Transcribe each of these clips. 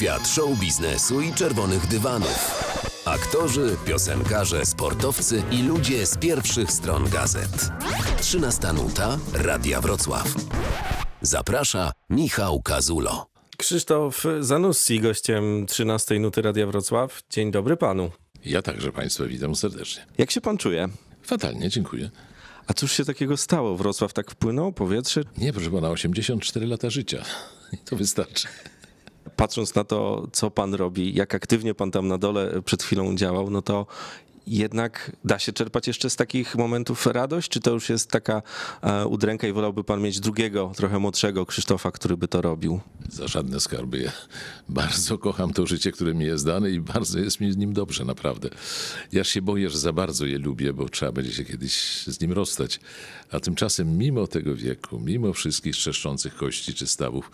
Świat show biznesu i czerwonych dywanów. Aktorzy, piosenkarze, sportowcy i ludzie z pierwszych stron gazet. 13 nuta Radia Wrocław. Zaprasza Michał Kazulo. Krzysztof Zanussi, gościem 13 Nuty Radia Wrocław. Dzień dobry panu. Ja także Państwa witam serdecznie. Jak się pan czuje? Fatalnie, dziękuję. A cóż się takiego stało? Wrocław tak wpłynął? Powietrze? Nie, proszę pana, 84 lata życia. I to wystarczy. Patrząc na to, co pan robi, jak aktywnie pan tam na dole przed chwilą działał, no to jednak da się czerpać jeszcze z takich momentów radość? Czy to już jest taka e, udręka i wolałby pan mieć drugiego, trochę młodszego Krzysztofa, który by to robił? Za żadne skarby. Ja bardzo kocham to życie, które mi jest dane i bardzo jest mi z nim dobrze, naprawdę. Ja się boję, że za bardzo je lubię, bo trzeba będzie się kiedyś z nim rozstać. A tymczasem, mimo tego wieku, mimo wszystkich trzeszczących kości czy stawów,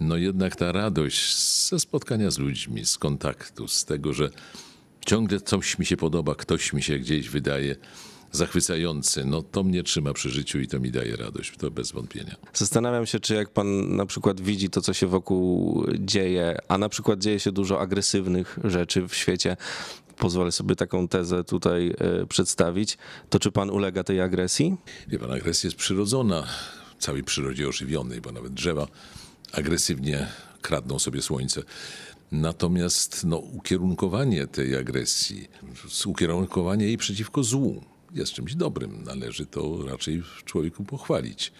no jednak ta radość ze spotkania z ludźmi, z kontaktu, z tego, że ciągle coś mi się podoba, ktoś mi się gdzieś wydaje zachwycający, no to mnie trzyma przy życiu i to mi daje radość, to bez wątpienia. Zastanawiam się, czy jak pan na przykład widzi to, co się wokół dzieje, a na przykład dzieje się dużo agresywnych rzeczy w świecie, pozwolę sobie taką tezę tutaj e, przedstawić, to czy pan ulega tej agresji? Wie pan, agresja jest przyrodzona, w całej przyrodzie ożywionej, bo nawet drzewa agresywnie kradną sobie słońce. Natomiast no, ukierunkowanie tej agresji, ukierunkowanie jej przeciwko złu jest czymś dobrym. Należy to raczej w człowieku pochwalić.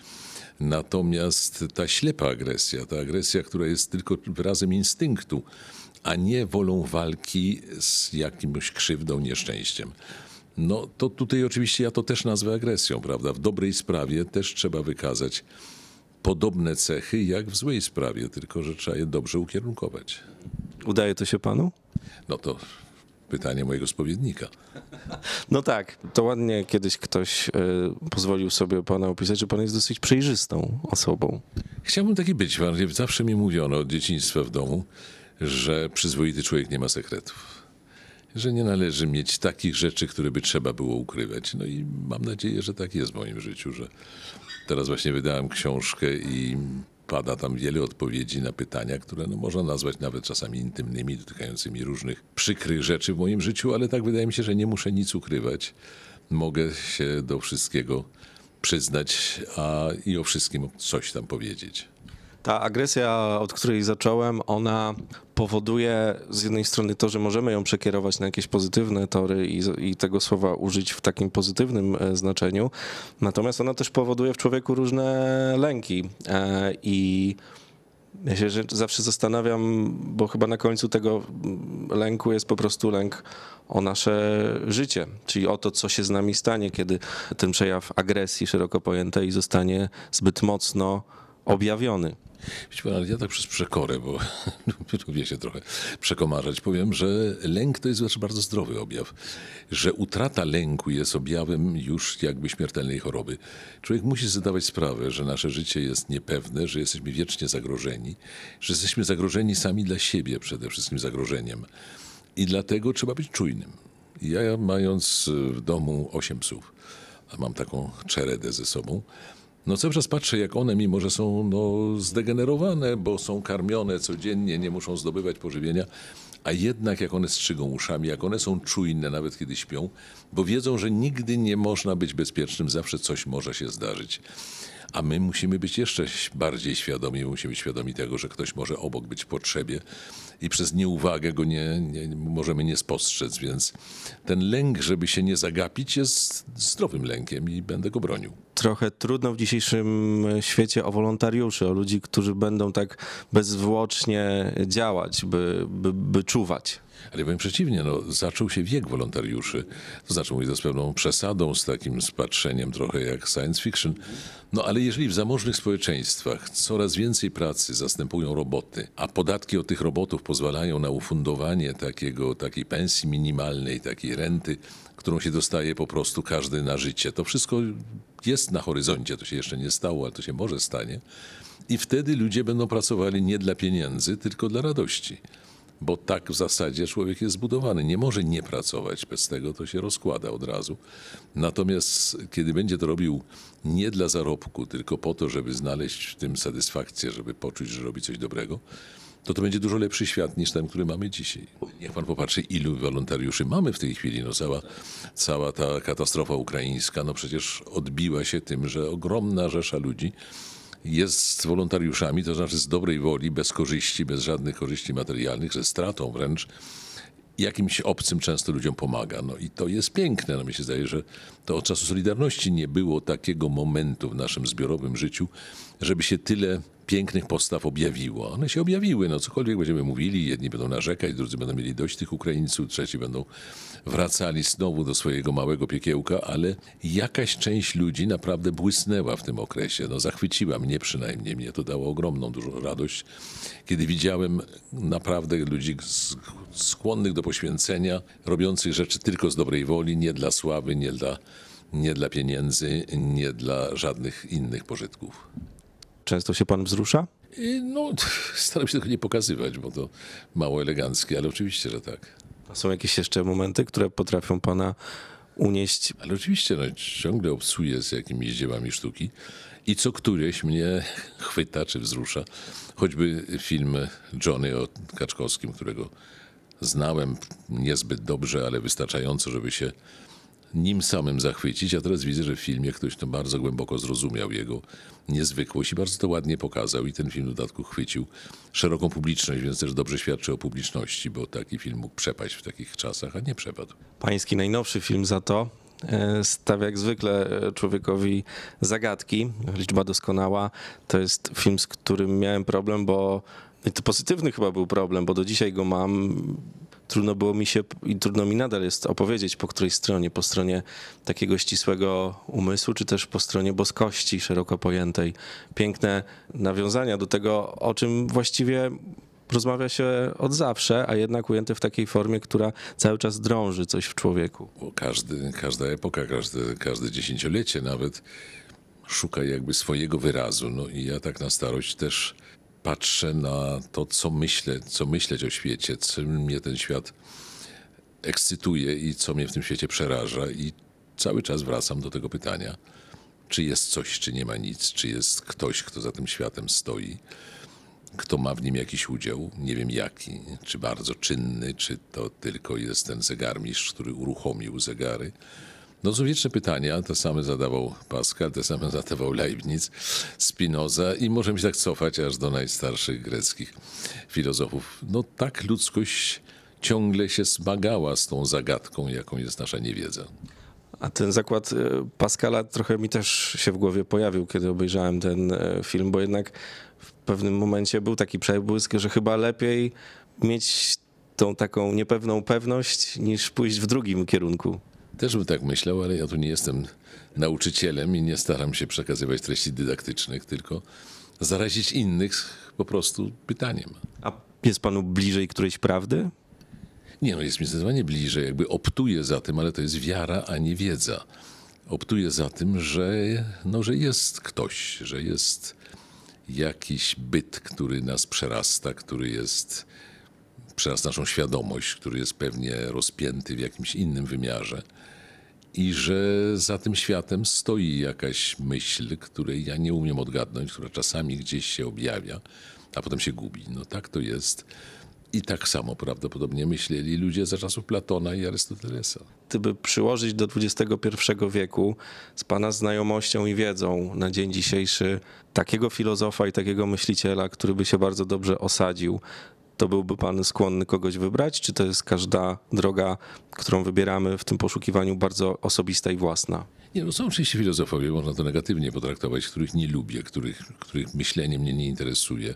Natomiast ta ślepa agresja, ta agresja, która jest tylko wyrazem instynktu, a nie wolą walki z jakimś krzywdą, nieszczęściem. No to tutaj oczywiście ja to też nazwę agresją, prawda? W dobrej sprawie też trzeba wykazać podobne cechy jak w złej sprawie, tylko że trzeba je dobrze ukierunkować. Udaje to się panu? No to pytanie mojego spowiednika. No tak, to ładnie kiedyś ktoś y, pozwolił sobie pana opisać, że pan jest dosyć przejrzystą osobą. Chciałbym taki być. Zawsze mi mówiono od dzieciństwa w domu, że przyzwoity człowiek nie ma sekretów. Że nie należy mieć takich rzeczy, które by trzeba było ukrywać. No i mam nadzieję, że tak jest w moim życiu, że teraz właśnie wydałem książkę i pada tam wiele odpowiedzi na pytania, które no, można nazwać nawet czasami intymnymi, dotykającymi różnych przykrych rzeczy w moim życiu, ale tak wydaje mi się, że nie muszę nic ukrywać. Mogę się do wszystkiego przyznać a i o wszystkim coś tam powiedzieć. Ta agresja, od której zacząłem, ona powoduje z jednej strony to, że możemy ją przekierować na jakieś pozytywne tory i, i, tego słowa użyć w takim pozytywnym e, znaczeniu. Natomiast ona też powoduje w człowieku różne lęki. E, I ja się zawsze zastanawiam, bo chyba na końcu tego lęku jest po prostu lęk o nasze życie, czyli o to, co się z nami stanie, kiedy ten przejaw agresji szeroko pojętej zostanie zbyt mocno objawiony. Wiecie ale ja tak przez przekorę, bo lubię się trochę przekomarzać, powiem, że lęk to jest znaczy bardzo zdrowy objaw. Że utrata lęku jest objawem już jakby śmiertelnej choroby. Człowiek musi zdawać sprawę, że nasze życie jest niepewne, że jesteśmy wiecznie zagrożeni, że jesteśmy zagrożeni sami dla siebie przede wszystkim zagrożeniem. I dlatego trzeba być czujnym. Ja mając w domu osiem psów, a mam taką czeredę ze sobą, no cały czas patrzę, jak one, mimo że są no, zdegenerowane, bo są karmione codziennie, nie muszą zdobywać pożywienia, a jednak jak one strzygą uszami, jak one są czujne, nawet kiedy śpią, bo wiedzą, że nigdy nie można być bezpiecznym, zawsze coś może się zdarzyć. A my musimy być jeszcze bardziej świadomi, musimy być świadomi tego, że ktoś może obok być w potrzebie i przez nieuwagę go nie, nie, możemy nie spostrzec, więc ten lęk, żeby się nie zagapić, jest zdrowym lękiem i będę go bronił. Trochę trudno w dzisiejszym świecie o wolontariuszy, o ludzi, którzy będą tak bezzwłocznie działać, by, by, by czuwać. Ale powiem przeciwnie, no, zaczął się wiek wolontariuszy. To znaczy, mówię to z pewną przesadą, z takim spatrzeniem trochę jak science fiction. No ale jeżeli w zamożnych społeczeństwach coraz więcej pracy zastępują roboty, a podatki od tych robotów pozwalają na ufundowanie takiego, takiej pensji minimalnej, takiej renty, którą się dostaje po prostu każdy na życie, to wszystko jest na horyzoncie. To się jeszcze nie stało, ale to się może stanie. I wtedy ludzie będą pracowali nie dla pieniędzy, tylko dla radości bo tak w zasadzie człowiek jest zbudowany. Nie może nie pracować, bez tego to się rozkłada od razu. Natomiast kiedy będzie to robił nie dla zarobku, tylko po to, żeby znaleźć w tym satysfakcję, żeby poczuć, że robi coś dobrego, to to będzie dużo lepszy świat niż ten, który mamy dzisiaj. Niech pan popatrzy, ilu wolontariuszy mamy w tej chwili. No cała, cała ta katastrofa ukraińska, no przecież odbiła się tym, że ogromna rzesza ludzi jest wolontariuszami, to znaczy z dobrej woli, bez korzyści, bez żadnych korzyści materialnych, ze stratą wręcz jakimś obcym często ludziom pomaga. No i to jest piękne. No mi się zdaje, że to od czasu Solidarności nie było takiego momentu w naszym zbiorowym życiu, żeby się tyle pięknych postaw objawiło. One się objawiły, no cokolwiek będziemy mówili, jedni będą narzekać, drudzy będą mieli dość tych Ukraińców, trzeci będą wracali znowu do swojego małego piekiełka, ale jakaś część ludzi naprawdę błysnęła w tym okresie. No zachwyciła mnie przynajmniej, mnie to dało ogromną dużą radość, kiedy widziałem naprawdę ludzi skłonnych do poświęcenia, robiących rzeczy tylko z dobrej woli, nie dla sławy, nie dla, nie dla pieniędzy, nie dla żadnych innych pożytków. Często się pan wzrusza? No, staram się tego nie pokazywać, bo to mało eleganckie, ale oczywiście, że tak. A są jakieś jeszcze momenty, które potrafią pana unieść? Ale oczywiście, no, ciągle obcuję z jakimiś dziełami sztuki i co któreś mnie chwyta czy wzrusza. Choćby film Johnny o Kaczkowskim, którego znałem niezbyt dobrze, ale wystarczająco, żeby się nim samym zachwycić, a teraz widzę, że w filmie ktoś to bardzo głęboko zrozumiał jego niezwykłość i bardzo to ładnie pokazał i ten film w dodatku chwycił szeroką publiczność, więc też dobrze świadczy o publiczności, bo taki film mógł przepaść w takich czasach, a nie przepadł. Pański najnowszy film za to e, stawia jak zwykle e, człowiekowi zagadki. Liczba doskonała to jest film, z którym miałem problem, bo i to pozytywny chyba był problem, bo do dzisiaj go mam trudno było mi się i trudno mi nadal jest opowiedzieć po której stronie, po stronie takiego ścisłego umysłu, czy też po stronie boskości szeroko pojętej. Piękne nawiązania do tego, o czym właściwie rozmawia się od zawsze, a jednak ujęte w takiej formie, która cały czas drąży coś w człowieku. Każdy, każda epoka, każde, każde dziesięciolecie nawet szuka jakby swojego wyrazu. No i ja tak na starość też patrzę na to, co myślę, co myśleć o świecie, co mnie ten świat ekscytuje i co mnie w tym świecie przeraża. I cały czas wracam do tego pytania, czy jest coś, czy nie ma nic, czy jest ktoś, kto za tym światem stoi, kto ma w nim jakiś udział, nie wiem jaki, czy bardzo czynny, czy to tylko jest ten zegarmistrz, który uruchomił zegary no są wieczne pytania, te same zadawał Pascal, te same zadawał Leibniz, Spinoza i możemy się tak cofać aż do najstarszych greckich filozofów. No tak ludzkość ciągle się zmagała z tą zagadką, jaką jest nasza niewiedza. A ten zakład e, Pascala trochę mi też się w głowie pojawił, kiedy obejrzałem ten e, film, bo jednak w pewnym momencie był taki przebłysk, że chyba lepiej mieć tą taką niepewną pewność, niż pójść w drugim kierunku. Też bym tak myślał, ale ja tu nie jestem nauczycielem i nie staram się przekazywać treści dydaktycznych, tylko zarazić innych po prostu pytaniem. A jest panu bliżej którejś prawdy? Nie, no jest mi zdecydowanie bliżej, jakby optuję za tym, ale to jest wiara, a nie wiedza. Optuję za tym, że, no, że jest ktoś, że jest jakiś byt, który nas przerasta, który jest przez naszą świadomość, który jest pewnie rozpięty w jakimś innym wymiarze i że za tym światem stoi jakaś myśl, której ja nie umiem odgadnąć, która czasami gdzieś się objawia, a potem się gubi. No tak to jest. I tak samo prawdopodobnie myśleli ludzie za czasów Platona i Arystotelesa. Gdyby przyłożyć do XXI wieku z Pana znajomością i wiedzą na dzień dzisiejszy takiego filozofa i takiego myśliciela, który by się bardzo dobrze osadził to byłby pan skłonny kogoś wybrać, czy to jest każda droga, którą wybieramy w tym poszukiwaniu bardzo osobista i własna? Nie, no są oczywiście filozofowie, można to negatywnie potraktować, których nie lubię, których, których myślenie mnie nie interesuje,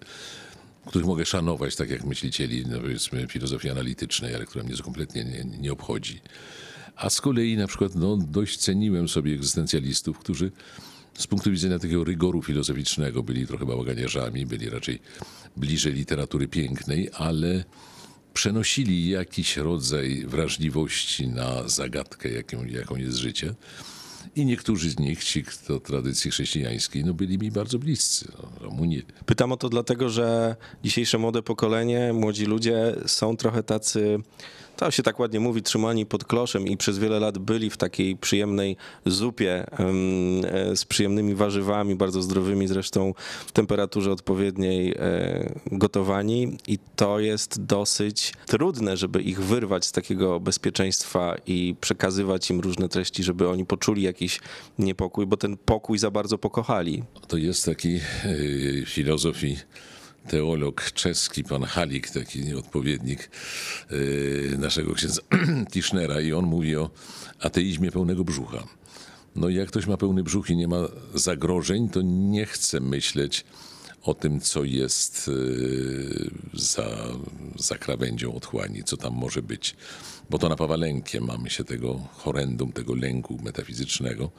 których mogę szanować, tak jak myślicieli, no powiedzmy, filozofii analitycznej, ale która mnie kompletnie nie, nie obchodzi. A z kolei na przykład no, dość ceniłem sobie egzystencjalistów, którzy z punktu widzenia takiego rygoru filozoficznego byli trochę bałaganiarzami, byli raczej bliżej literatury pięknej, ale przenosili jakiś rodzaj wrażliwości na zagadkę, jaką, jaką jest życie. I niektórzy z nich, ci kto tradycji chrześcijańskiej, no byli mi bardzo bliscy. No. Pytam o to dlatego, że dzisiejsze młode pokolenie, młodzi ludzie są trochę tacy to się tak ładnie mówi, trzymani pod kloszem i przez wiele lat byli w takiej przyjemnej zupie e, z przyjemnymi warzywami, bardzo zdrowymi zresztą, w temperaturze odpowiedniej e, gotowani i to jest dosyć trudne, żeby ich wyrwać z takiego bezpieczeństwa i przekazywać im różne treści, żeby oni poczuli jakiś niepokój, bo ten pokój za bardzo pokochali. To jest taki yy, filozof i teolog czeski, pan Halik, taki odpowiednik yy, naszego księdza Tischnera i on mówi o ateizmie pełnego brzucha. No i jak ktoś ma pełny brzuch i nie ma zagrożeń, to nie chce myśleć o tym, co jest yy, za, za krawędzią otchłani, co tam może być. Bo to napawa lękiem, mamy się tego horrendum, tego lęku metafizycznego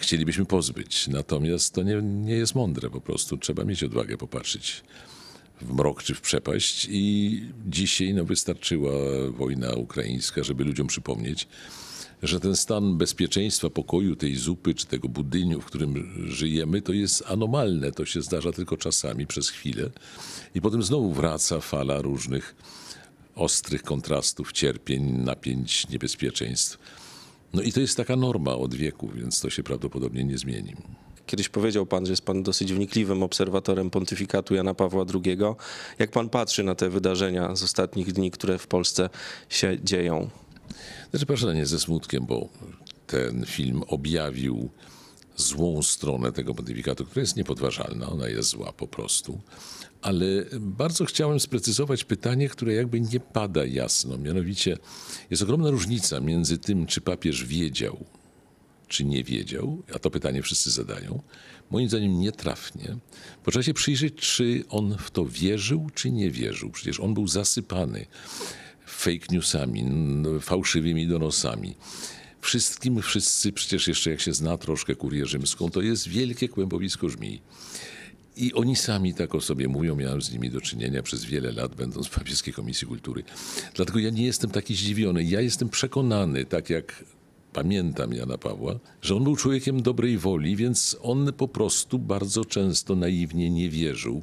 chcielibyśmy pozbyć. Natomiast to nie, nie jest mądre po prostu. Trzeba mieć odwagę popatrzeć w mrok czy w przepaść i dzisiaj no, wystarczyła wojna ukraińska, żeby ludziom przypomnieć, że ten stan bezpieczeństwa, pokoju, tej zupy czy tego budyniu, w którym żyjemy, to jest anomalne. To się zdarza tylko czasami, przez chwilę i potem znowu wraca fala różnych ostrych kontrastów, cierpień, napięć, niebezpieczeństw. No i to jest taka norma od wieku, więc to się prawdopodobnie nie zmieni. Kiedyś powiedział pan, że jest pan dosyć wnikliwym obserwatorem pontyfikatu Jana Pawła II. Jak pan patrzy na te wydarzenia z ostatnich dni, które w Polsce się dzieją? Znaczy, proszę, nie ze smutkiem, bo ten film objawił złą stronę tego pontyfikatu, która jest niepodważalna, ona jest zła po prostu. Ale bardzo chciałem sprecyzować pytanie, które jakby nie pada jasno. Mianowicie jest ogromna różnica między tym, czy papież wiedział, czy nie wiedział, a to pytanie wszyscy zadają. Moim zdaniem nietrafnie. Trzeba się przyjrzeć, czy on w to wierzył, czy nie wierzył. Przecież on był zasypany fake newsami, fałszywymi donosami wszystkim, wszyscy, przecież jeszcze jak się zna troszkę kurię rzymską, to jest wielkie kłębowisko żmij. I oni sami tak o sobie mówią, miałem z nimi do czynienia przez wiele lat, będąc w Papieskiej Komisji Kultury. Dlatego ja nie jestem taki zdziwiony. Ja jestem przekonany, tak jak pamiętam Jana Pawła, że on był człowiekiem dobrej woli, więc on po prostu bardzo często naiwnie nie wierzył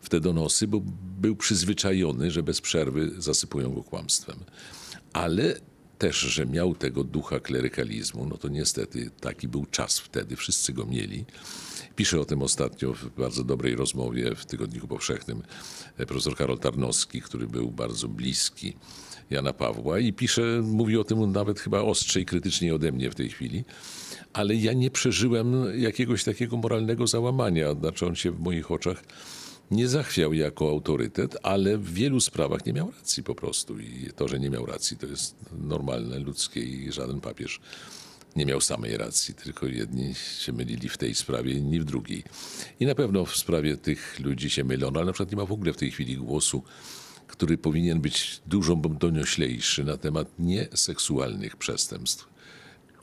w te donosy, bo był przyzwyczajony, że bez przerwy zasypują go kłamstwem. Ale też, że miał tego ducha klerykalizmu, no to niestety taki był czas wtedy, wszyscy go mieli. Pisze o tym ostatnio w bardzo dobrej rozmowie w Tygodniku Powszechnym profesor Karol Tarnowski, który był bardzo bliski Jana Pawła i pisze, mówi o tym nawet chyba ostrzej, krytyczniej ode mnie w tej chwili. Ale ja nie przeżyłem jakiegoś takiego moralnego załamania. Znaczy on się w moich oczach nie zachwiał jako autorytet, ale w wielu sprawach nie miał racji po prostu. I to, że nie miał racji, to jest normalne, ludzkie i żaden papież nie miał samej racji, tylko jedni się mylili w tej sprawie, inni w drugiej. I na pewno w sprawie tych ludzi się mylono, ale na przykład nie ma w ogóle w tej chwili głosu, który powinien być dużo donioślejszy na temat nieseksualnych przestępstw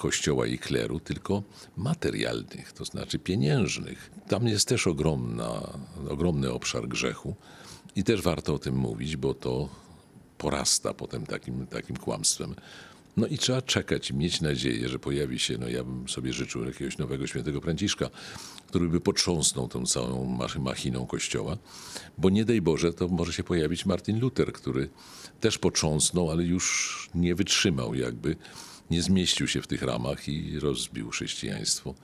kościoła i kleru, tylko materialnych, to znaczy pieniężnych. Tam jest też ogromna, ogromny obszar grzechu i też warto o tym mówić, bo to porasta potem takim, takim kłamstwem. No i trzeba czekać mieć nadzieję, że pojawi się, no ja bym sobie życzył jakiegoś nowego świętego Franciszka, który by potrząsnął tą całą machiną kościoła, bo nie daj Boże, to może się pojawić Martin Luther, który też potrząsnął, ale już nie wytrzymał jakby nie zmieścił się w tych ramach i rozbił chrześcijaństwo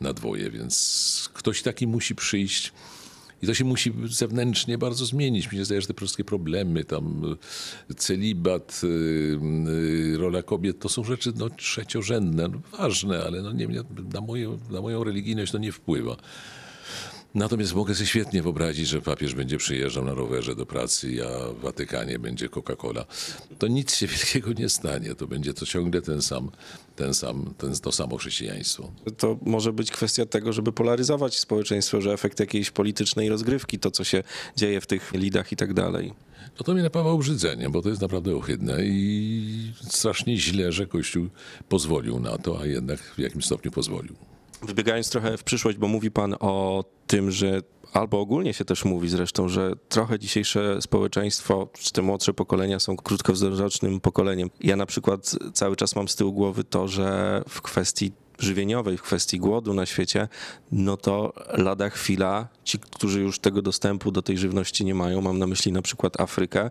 na dwoje, więc ktoś taki musi przyjść. I to się musi zewnętrznie bardzo zmienić. Mi się zdaje, że te wszystkie problemy, tam celibat, y, y, rola kobiet, to są rzeczy no, trzeciorzędne, no, ważne, ale no, nie, na, moją, na moją religijność to nie wpływa. Natomiast mogę sobie świetnie wyobrazić, że papież będzie przyjeżdżał na rowerze do pracy, a w Watykanie będzie Coca-Cola. To nic się wielkiego nie stanie. To będzie to ciągle ten sam, ten sam, ten, to samo chrześcijaństwo. To może być kwestia tego, żeby polaryzować społeczeństwo, że efekt jakiejś politycznej rozgrywki, to co się dzieje w tych lidach i tak dalej. No to mnie napawa obrzydzeniem, bo to jest naprawdę ohydne i strasznie źle, że Kościół pozwolił na to, a jednak w jakimś stopniu pozwolił. Wybiegając trochę w przyszłość, bo mówi pan o tym, że albo ogólnie się też mówi zresztą, że trochę dzisiejsze społeczeństwo, czy te młodsze pokolenia są krótkowzrocznym pokoleniem. Ja na przykład cały czas mam z tyłu głowy to, że w kwestii żywieniowej, w kwestii głodu na świecie, no to lada chwila ci, którzy już tego dostępu do tej żywności nie mają, mam na myśli na przykład Afrykę,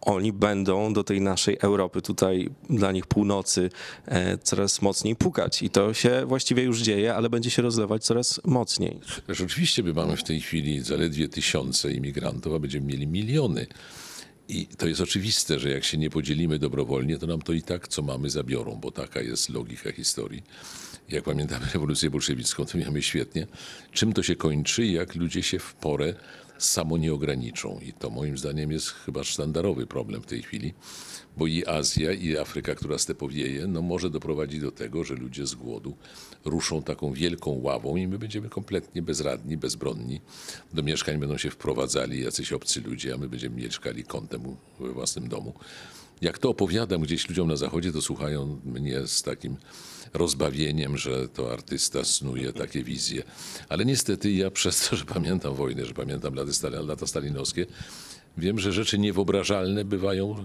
oni będą do tej naszej Europy, tutaj dla nich północy, e, coraz mocniej pukać. I to się właściwie już dzieje, ale będzie się rozlewać coraz mocniej. Rzeczywiście my mamy w tej chwili zaledwie tysiące imigrantów, a będziemy mieli miliony. I to jest oczywiste, że jak się nie podzielimy dobrowolnie, to nam to i tak, co mamy, zabiorą, bo taka jest logika historii. Jak pamiętamy rewolucję bolszewicką, to miamy świetnie. Czym to się kończy, jak ludzie się w porę samo nie ograniczą. I to moim zdaniem jest chyba sztandarowy problem w tej chwili, bo i Azja, i Afryka, która stepowieje, no może doprowadzić do tego, że ludzie z głodu ruszą taką wielką ławą i my będziemy kompletnie bezradni, bezbronni. Do mieszkań będą się wprowadzali jacyś obcy ludzie, a my będziemy mieszkali kątem we własnym domu. Jak to opowiadam gdzieś ludziom na zachodzie, to słuchają mnie z takim rozbawieniem, że to artysta snuje takie wizje. Ale niestety ja przez to, że pamiętam wojnę, że pamiętam lata, stali- lata stalinowskie, wiem, że rzeczy niewyobrażalne bywają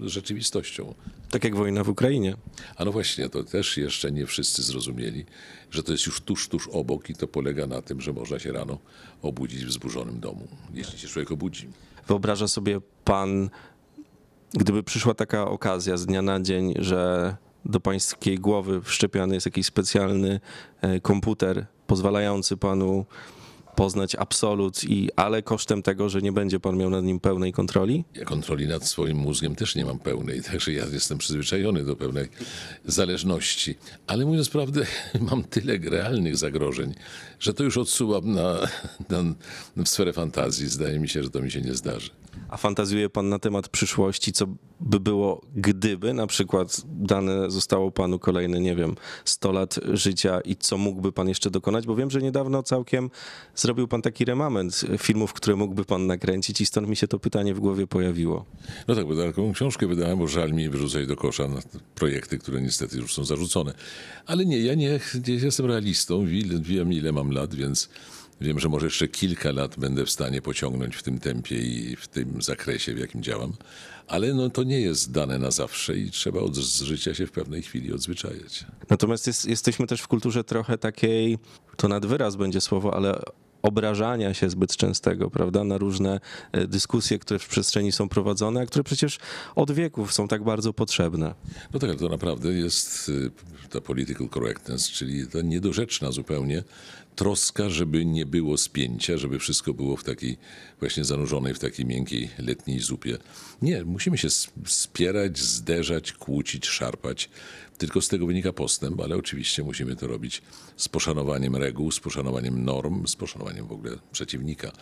rzeczywistością. Tak jak wojna w Ukrainie. A no właśnie, to też jeszcze nie wszyscy zrozumieli, że to jest już tuż, tuż obok i to polega na tym, że można się rano obudzić w wzburzonym domu, jeśli się człowiek obudzi. Wyobraża sobie pan, gdyby przyszła taka okazja z dnia na dzień, że do pańskiej głowy wszczepiany jest jakiś specjalny e, komputer pozwalający panu poznać absolut, i, ale kosztem tego, że nie będzie pan miał nad nim pełnej kontroli? Ja kontroli nad swoim mózgiem też nie mam pełnej, także ja jestem przyzwyczajony do pewnej zależności. Ale mówiąc prawdę, mam tyle realnych zagrożeń, że to już odsuwam na, na, na sferę fantazji. Zdaje mi się, że to mi się nie zdarzy. A fantazjuje pan na temat przyszłości, co by było, gdyby na przykład dane zostało panu kolejne, nie wiem, 100 lat życia i co mógłby pan jeszcze dokonać? Bo wiem, że niedawno całkiem zrobił pan taki remament filmów, które mógłby pan nakręcić i stąd mi się to pytanie w głowie pojawiło. No tak, bo taką książkę wydałem, bo żal mi wyrzucać do kosza projekty, które niestety już są zarzucone. Ale nie, ja nie, nie jestem realistą, wiem ile mam lat, więc wiem, że może jeszcze kilka lat będę w stanie pociągnąć w tym tempie i w tym zakresie, w jakim działam. Ale no, to nie jest dane na zawsze i trzeba od życia się w pewnej chwili odzwyczajać. Natomiast jest, jesteśmy też w kulturze trochę takiej, to nad wyraz będzie słowo, ale obrażania się zbyt częstego, prawda, na różne e, dyskusje, które w przestrzeni są prowadzone, a które przecież od wieków są tak bardzo potrzebne. No tak, ale to naprawdę jest y, ta political correctness, czyli ta niedorzeczna zupełnie troska, żeby nie było spięcia, żeby wszystko było w takiej właśnie zanurzonej w takiej miękkiej letniej zupie. Nie, musimy się spierać, zderzać, kłócić, szarpać. Tylko z tego wynika postęp, ale oczywiście musimy to robić z poszanowaniem reguł, z poszanowaniem norm, z poszanowaniem w ogóle przeciwnika,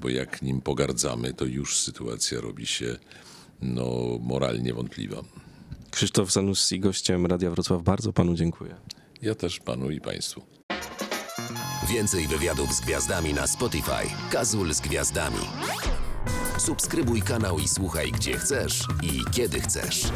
bo jak nim pogardzamy, to już sytuacja robi się no, moralnie wątpliwa. Krzysztof Zanussi, gościem Radia Wrocław, bardzo panu dziękuję. Ja też panu i państwu. Więcej wywiadów z gwiazdami na Spotify. Kazul z gwiazdami. Subskrybuj kanał i słuchaj gdzie chcesz i kiedy chcesz.